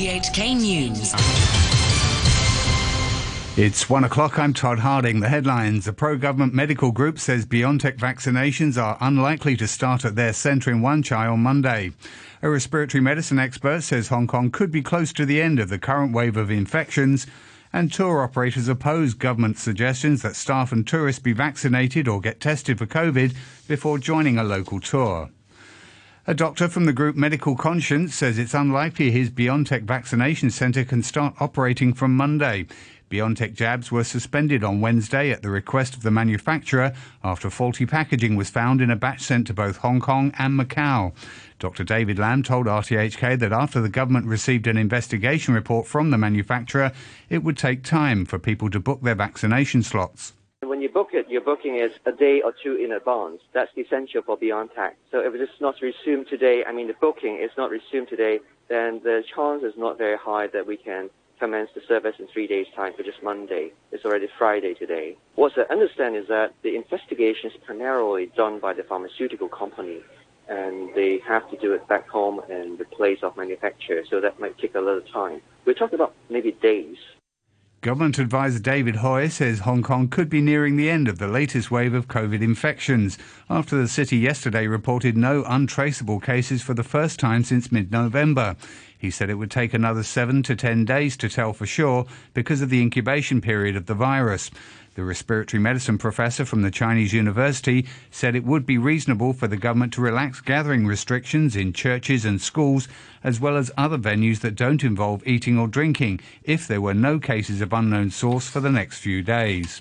RTHK News. It's one o'clock. I'm Todd Harding. The headlines. A pro government medical group says BioNTech vaccinations are unlikely to start at their centre in Wan Chai on Monday. A respiratory medicine expert says Hong Kong could be close to the end of the current wave of infections. And tour operators oppose government suggestions that staff and tourists be vaccinated or get tested for COVID before joining a local tour. A doctor from the group Medical Conscience says it's unlikely his BioNTech vaccination centre can start operating from Monday. BioNTech jabs were suspended on Wednesday at the request of the manufacturer after faulty packaging was found in a batch sent to both Hong Kong and Macau. Dr. David Lam told RTHK that after the government received an investigation report from the manufacturer, it would take time for people to book their vaccination slots. When you book it, you're booking it a day or two in advance. That's essential for BioNTech. So if it's not resumed today, I mean the booking is not resumed today, then the chance is not very high that we can commence the service in three days' time, which is Monday. It's already Friday today. What I understand is that the investigation is primarily done by the pharmaceutical company, and they have to do it back home in the place of manufacture, so that might take a little time. We're talking about maybe days. Government advisor David Hui says Hong Kong could be nearing the end of the latest wave of COVID infections after the city yesterday reported no untraceable cases for the first time since mid November. He said it would take another seven to ten days to tell for sure because of the incubation period of the virus. The respiratory medicine professor from the Chinese university said it would be reasonable for the government to relax gathering restrictions in churches and schools, as well as other venues that don't involve eating or drinking, if there were no cases of unknown source for the next few days.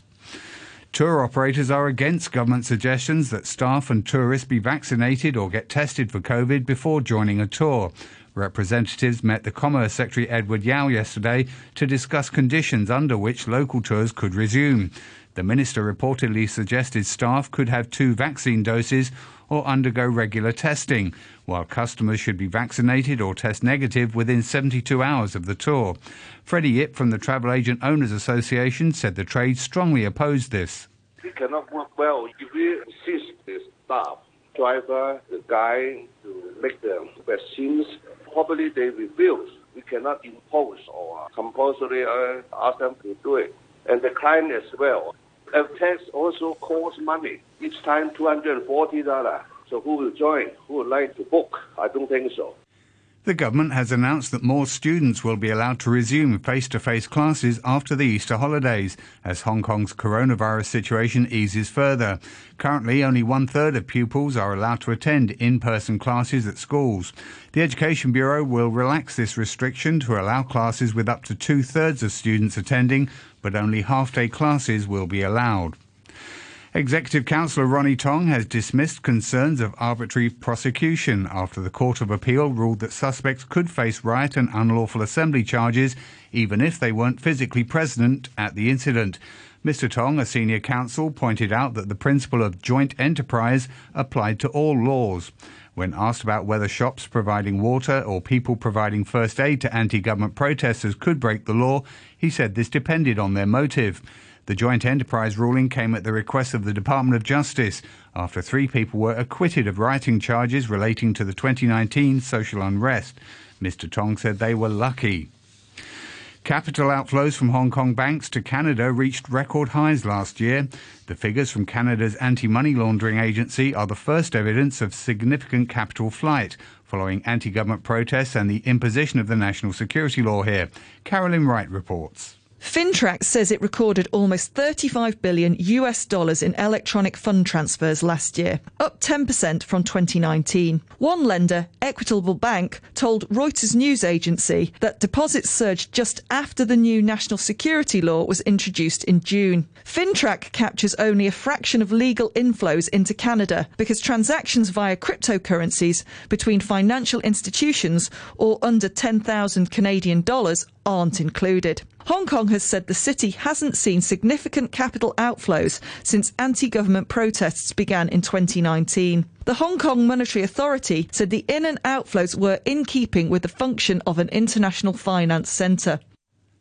Tour operators are against government suggestions that staff and tourists be vaccinated or get tested for COVID before joining a tour. Representatives met the Commerce Secretary Edward Yau yesterday to discuss conditions under which local tours could resume. The minister reportedly suggested staff could have two vaccine doses or undergo regular testing, while customers should be vaccinated or test negative within 72 hours of the tour. Freddie Yip from the Travel Agent Owners Association said the trade strongly opposed this. It cannot work well if we assist the staff, driver, the guy to make the vaccines probably they refuse. We cannot impose or compulsory uh, ask them to do it. And the client as well. A test also costs money. Each time $240. So who will join? Who would like to book? I don't think so. The government has announced that more students will be allowed to resume face to face classes after the Easter holidays as Hong Kong's coronavirus situation eases further. Currently, only one third of pupils are allowed to attend in person classes at schools. The Education Bureau will relax this restriction to allow classes with up to two thirds of students attending, but only half day classes will be allowed. Executive Councillor Ronnie Tong has dismissed concerns of arbitrary prosecution after the Court of Appeal ruled that suspects could face riot and unlawful assembly charges even if they weren't physically present at the incident. Mr. Tong, a senior counsel, pointed out that the principle of joint enterprise applied to all laws. When asked about whether shops providing water or people providing first aid to anti government protesters could break the law, he said this depended on their motive. The joint enterprise ruling came at the request of the Department of Justice after three people were acquitted of rioting charges relating to the 2019 social unrest. Mr. Tong said they were lucky. Capital outflows from Hong Kong banks to Canada reached record highs last year. The figures from Canada's anti money laundering agency are the first evidence of significant capital flight following anti government protests and the imposition of the national security law here. Carolyn Wright reports. FINTRAC says it recorded almost 35 billion US dollars in electronic fund transfers last year, up 10% from 2019. One lender, Equitable Bank, told Reuters news agency that deposits surged just after the new national security law was introduced in June. FINTRAC captures only a fraction of legal inflows into Canada because transactions via cryptocurrencies between financial institutions or under 10,000 Canadian dollars aren't included. Hong Kong has said the city hasn't seen significant capital outflows since anti government protests began in 2019. The Hong Kong Monetary Authority said the in and outflows were in keeping with the function of an international finance centre.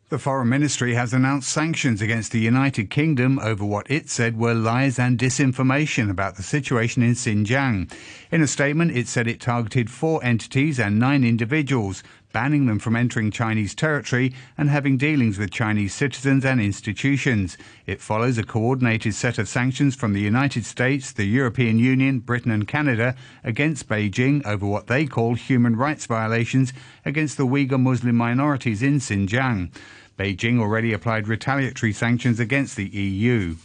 The Foreign Ministry has announced sanctions against the United Kingdom over what it said were lies and disinformation about the situation in Xinjiang. In a statement, it said it targeted four entities and nine individuals banning them from entering Chinese territory and having dealings with Chinese citizens and institutions. It follows a coordinated set of sanctions from the United States, the European Union, Britain, and Canada against Beijing over what they call human rights violations against the Uyghur Muslim minorities in Xinjiang. Beijing already applied retaliatory sanctions against the EU.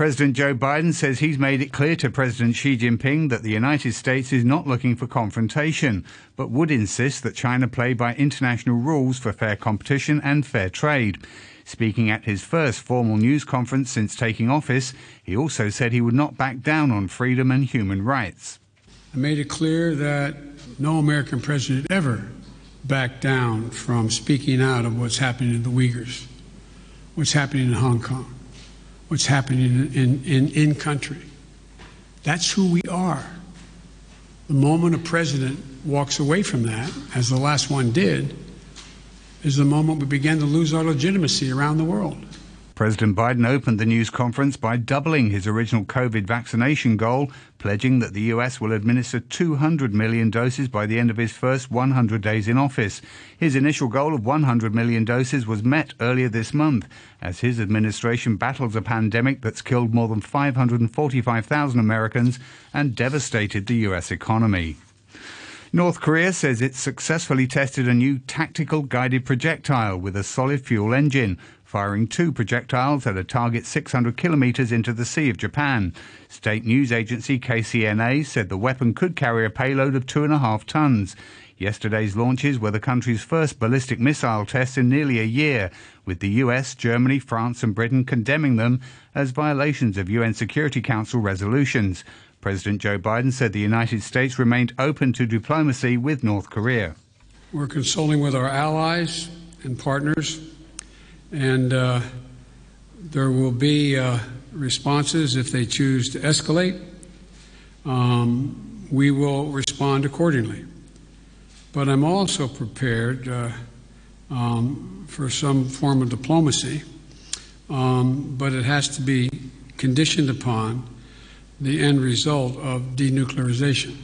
President Joe Biden says he's made it clear to President Xi Jinping that the United States is not looking for confrontation, but would insist that China play by international rules for fair competition and fair trade. Speaking at his first formal news conference since taking office, he also said he would not back down on freedom and human rights. I made it clear that no American president ever backed down from speaking out of what's happening in the Uyghurs, what's happening in Hong Kong what's happening in, in, in country. That's who we are. The moment a president walks away from that, as the last one did, is the moment we begin to lose our legitimacy around the world. President Biden opened the news conference by doubling his original COVID vaccination goal, pledging that the U.S. will administer 200 million doses by the end of his first 100 days in office. His initial goal of 100 million doses was met earlier this month as his administration battles a pandemic that's killed more than 545,000 Americans and devastated the U.S. economy. North Korea says it successfully tested a new tactical guided projectile with a solid fuel engine, firing two projectiles at a target 600 kilometers into the Sea of Japan. State news agency KCNA said the weapon could carry a payload of two and a half tons. Yesterday's launches were the country's first ballistic missile tests in nearly a year, with the US, Germany, France, and Britain condemning them as violations of UN Security Council resolutions. President Joe Biden said the United States remained open to diplomacy with North Korea. We're consulting with our allies and partners, and uh, there will be uh, responses if they choose to escalate. Um, we will respond accordingly. But I'm also prepared uh, um, for some form of diplomacy, um, but it has to be conditioned upon the end result of denuclearization.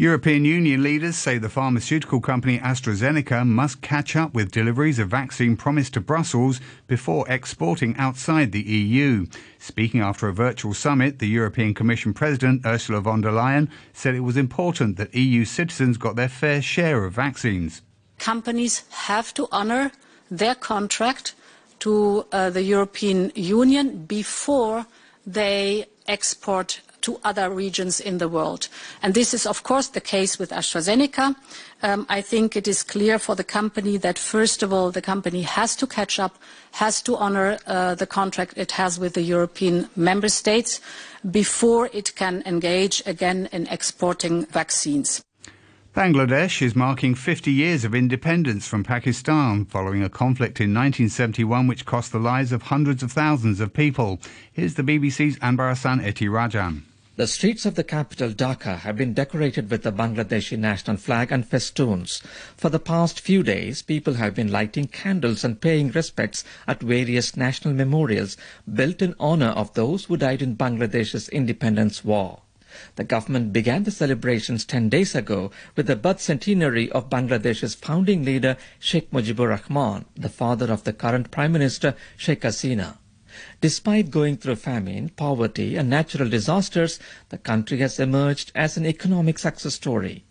European Union leaders say the pharmaceutical company AstraZeneca must catch up with deliveries of vaccine promised to Brussels before exporting outside the EU. Speaking after a virtual summit, the European Commission President Ursula von der Leyen said it was important that EU citizens got their fair share of vaccines. Companies have to honor their contract to uh, the European Union before they export to other regions in the world. And this is, of course, the case with AstraZeneca. Um, I think it is clear for the company that, first of all, the company has to catch up, has to honor uh, the contract it has with the European member states before it can engage again in exporting vaccines. Bangladesh is marking 50 years of independence from Pakistan following a conflict in 1971 which cost the lives of hundreds of thousands of people. Here's the BBC's Anbarasan Ethirajan. The streets of the capital Dhaka have been decorated with the Bangladeshi national flag and festoons. For the past few days, people have been lighting candles and paying respects at various national memorials built in honor of those who died in Bangladesh's independence war. The government began the celebrations 10 days ago with the birth centenary of Bangladesh's founding leader Sheikh Mujibur Rahman, the father of the current Prime Minister Sheikh Hasina. Despite going through famine, poverty and natural disasters, the country has emerged as an economic success story.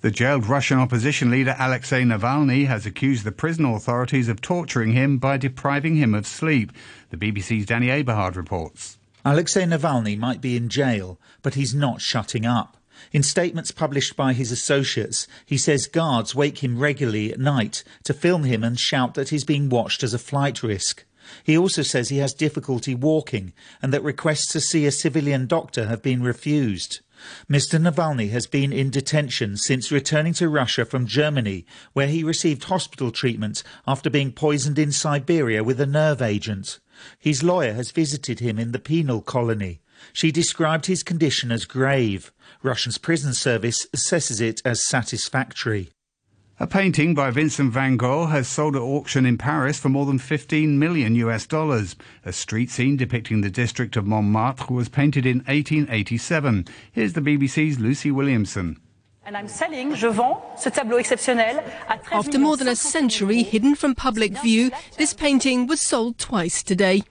The jailed Russian opposition leader Alexei Navalny has accused the prison authorities of torturing him by depriving him of sleep. The BBC's Danny Aeberhard reports. Alexei Navalny might be in jail, but he's not shutting up. In statements published by his associates, he says guards wake him regularly at night to film him and shout that he's being watched as a flight risk. He also says he has difficulty walking and that requests to see a civilian doctor have been refused. Mr. Navalny has been in detention since returning to Russia from Germany, where he received hospital treatment after being poisoned in Siberia with a nerve agent. His lawyer has visited him in the penal colony. She described his condition as grave. Russian's prison service assesses it as satisfactory. A painting by Vincent van Gogh has sold at auction in Paris for more than 15 million US dollars. A street scene depicting the district of Montmartre was painted in 1887. Here's the BBC's Lucy Williamson. After more than a century hidden from public view, this painting was sold twice today.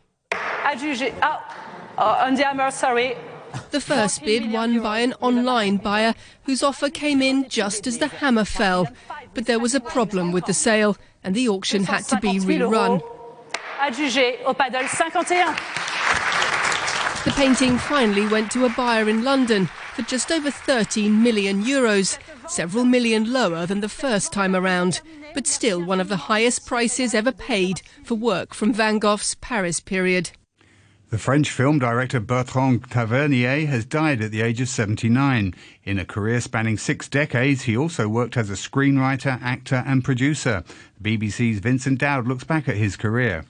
The first bid won by an online buyer whose offer came in just as the hammer fell. But there was a problem with the sale and the auction had to be rerun. The painting finally went to a buyer in London for just over 13 million euros, several million lower than the first time around, but still one of the highest prices ever paid for work from Van Gogh's Paris period. The French film director Bertrand Tavernier has died at the age of 79. In a career spanning six decades, he also worked as a screenwriter, actor, and producer. BBC's Vincent Dowd looks back at his career.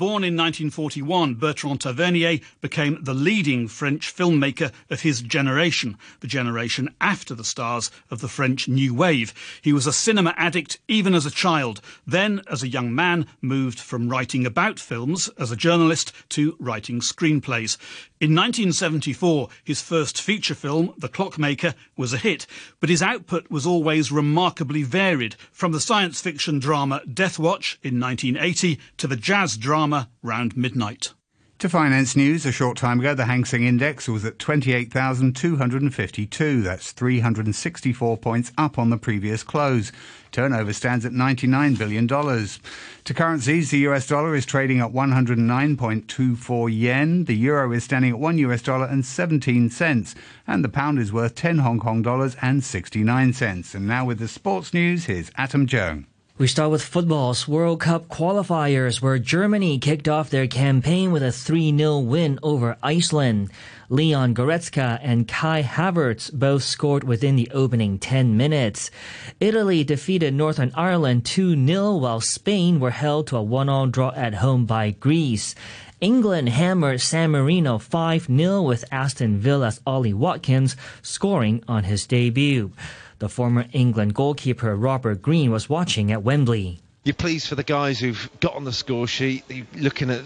Born in 1941, Bertrand Tavernier became the leading French filmmaker of his generation, the generation after the stars of the French New Wave. He was a cinema addict even as a child. Then, as a young man, moved from writing about films as a journalist to writing screenplays. In 1974, his first feature film, The Clockmaker, was a hit, but his output was always remarkably varied, from the science fiction drama Death Watch in 1980 to the jazz drama Round Midnight. To finance news, a short time ago, the Hang Seng Index was at 28,252. That's 364 points up on the previous close. Turnover stands at $99 billion. To currencies, the US dollar is trading at 109.24 yen. The euro is standing at 1 US dollar and 17 cents. And the pound is worth 10 Hong Kong dollars and 69 cents. And now with the sports news, here's Atom Joan. We start with football's World Cup qualifiers, where Germany kicked off their campaign with a 3 0 win over Iceland. Leon Goretzka and Kai Havertz both scored within the opening 10 minutes. Italy defeated Northern Ireland 2 0, while Spain were held to a 1 all draw at home by Greece. England hammered San Marino 5 0 with Aston Villa's Ollie Watkins scoring on his debut. The former England goalkeeper Robert Green was watching at Wembley. You're pleased for the guys who've got on the score sheet. You're looking at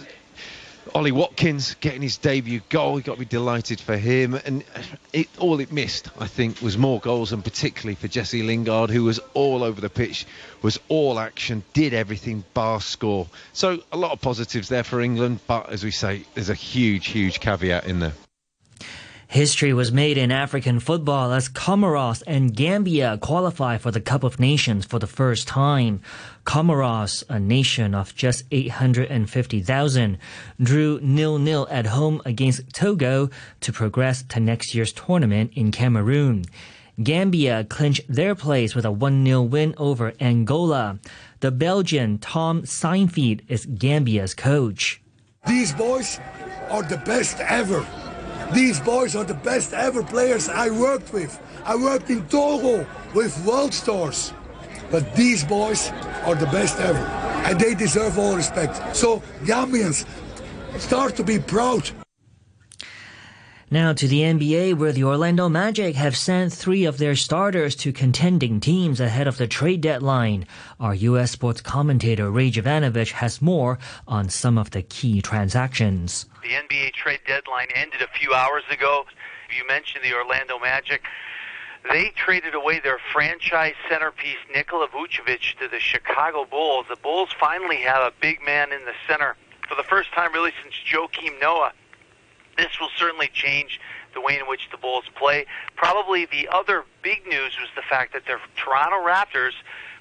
Ollie Watkins getting his debut goal. You've got to be delighted for him. And it, all it missed, I think, was more goals, and particularly for Jesse Lingard, who was all over the pitch, was all action, did everything bar score. So a lot of positives there for England, but as we say, there's a huge, huge caveat in there. History was made in African football as Comoros and Gambia qualify for the Cup of Nations for the first time. Comoros, a nation of just 850,000, drew nil-nil at home against Togo to progress to next year's tournament in Cameroon. Gambia clinched their place with a 1-0 win over Angola. The Belgian Tom Saintfiet is Gambia's coach. These boys are the best ever. These boys are the best ever players I worked with. I worked in Togo with world stars. But these boys are the best ever. And they deserve all respect. So, Gambians, start to be proud. Now to the NBA, where the Orlando Magic have sent three of their starters to contending teams ahead of the trade deadline. Our U.S. sports commentator Ray Jovanovich has more on some of the key transactions. The NBA trade deadline ended a few hours ago. You mentioned the Orlando Magic. They traded away their franchise centerpiece Nikola Vucevic to the Chicago Bulls. The Bulls finally have a big man in the center for the first time really since Joakim Noah. This will certainly change the way in which the Bulls play. Probably the other big news was the fact that the Toronto Raptors,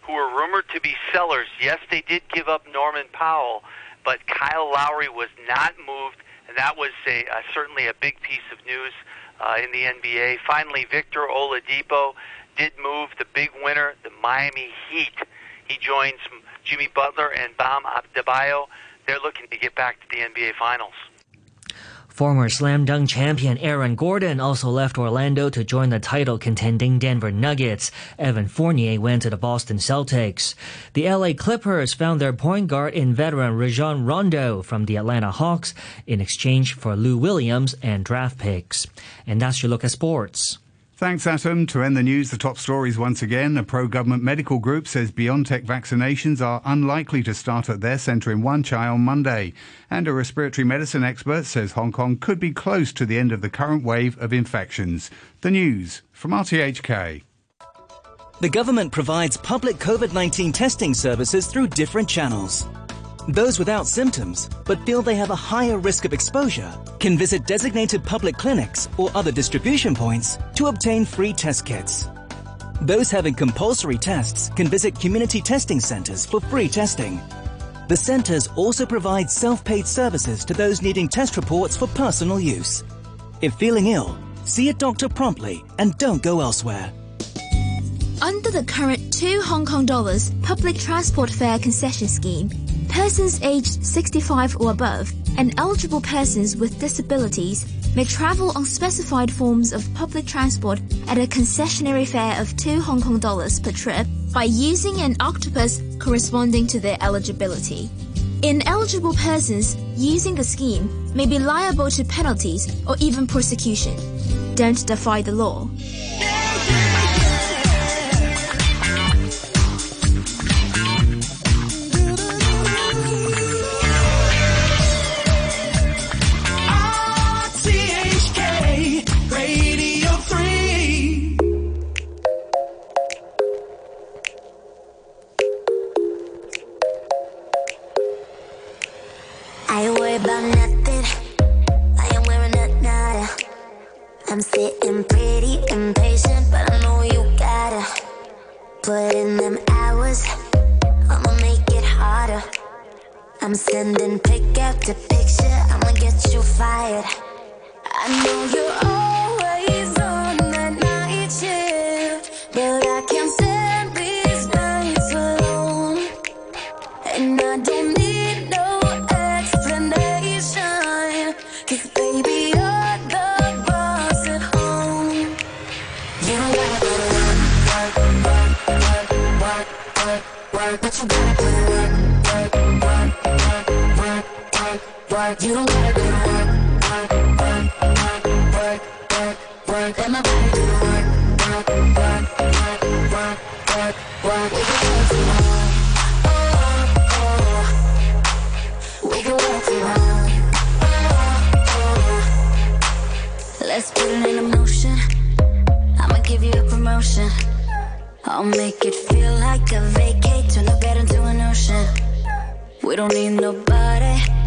who were rumored to be sellers, yes, they did give up Norman Powell, but Kyle Lowry was not moved, and that was a, uh, certainly a big piece of news uh, in the NBA. Finally, Victor Oladipo did move the big winner, the Miami Heat. He joins Jimmy Butler and Bam Adebayo. They're looking to get back to the NBA Finals. Former slam dunk champion Aaron Gordon also left Orlando to join the title contending Denver Nuggets. Evan Fournier went to the Boston Celtics. The LA Clippers found their point guard in veteran Rajon Rondo from the Atlanta Hawks in exchange for Lou Williams and draft picks. And that's your look at sports. Thanks, Atom. To end the news, the top stories once again. A pro government medical group says BioNTech vaccinations are unlikely to start at their centre in Wan Chai on Monday. And a respiratory medicine expert says Hong Kong could be close to the end of the current wave of infections. The news from RTHK. The government provides public COVID 19 testing services through different channels. Those without symptoms but feel they have a higher risk of exposure can visit designated public clinics or other distribution points to obtain free test kits. Those having compulsory tests can visit community testing centers for free testing. The centers also provide self-paid services to those needing test reports for personal use. If feeling ill, see a doctor promptly and don't go elsewhere. Under the current 2 Hong Kong dollars public transport fare concession scheme, persons aged 65 or above and eligible persons with disabilities may travel on specified forms of public transport at a concessionary fare of 2 Hong Kong dollars per trip by using an octopus corresponding to their eligibility. Ineligible persons using the scheme may be liable to penalties or even prosecution. Don't defy the law. Work. You don't gotta go to work, work, work, work, work, work, work. Let my body do the work, work, work, work, work, work, work. We can work from home. We can work from home. Let's put it in motion. I'ma give you a promotion. I'll make it feel like a vacate, turn the bed into an ocean. We don't need nobody.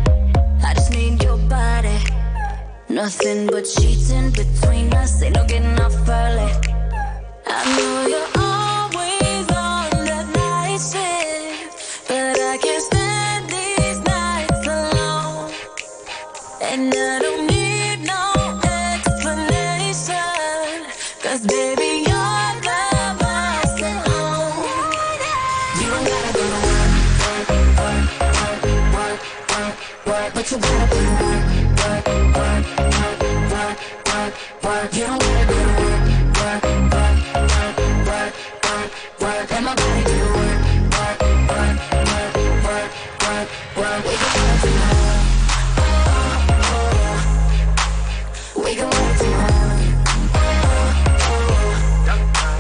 I just need your body. Nothing but cheating between us. Ain't no getting off early. I know you're always on that night shift, but I can't stand these nights alone. And I don't need no explanation. Cause baby, but you gotta put in work, work, work, work, work, work, work. You don't gotta go to work, work, work, work, work, work, work. Let my body do the work, work, work, work, work, work, work. We can work from home. We can work from home.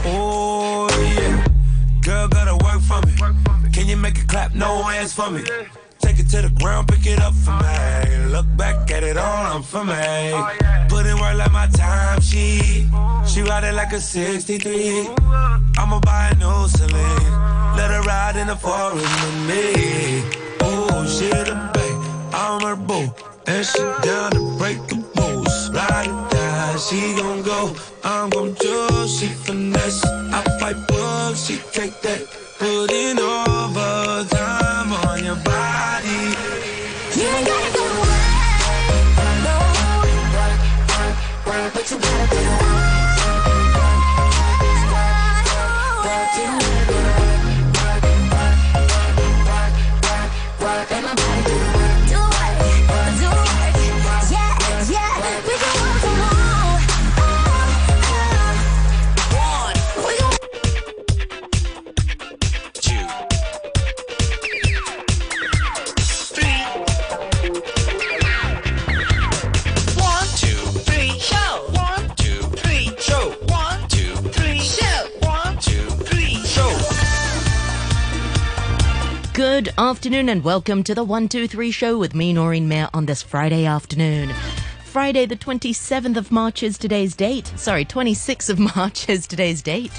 Oh yeah, girl gotta work for me. Can you make it clap? No hands for me. Ground, pick it up for me. Look back at it all, I'm for me. Put in work like my time sheet. She ride it like a 63. I'ma buy a new Celine. Let her ride in the forest with me. Oh, she the babe, I'm her boo. And she down to break the rules. Ride or die, she gon' go. I'm gon' choose, she finesse. I fight bugs, she take that. Put in overtime afternoon and welcome to the 123 show with me, Noreen Mayer, on this Friday afternoon. Friday, the 27th of March is today's date. Sorry, 26th of March is today's date.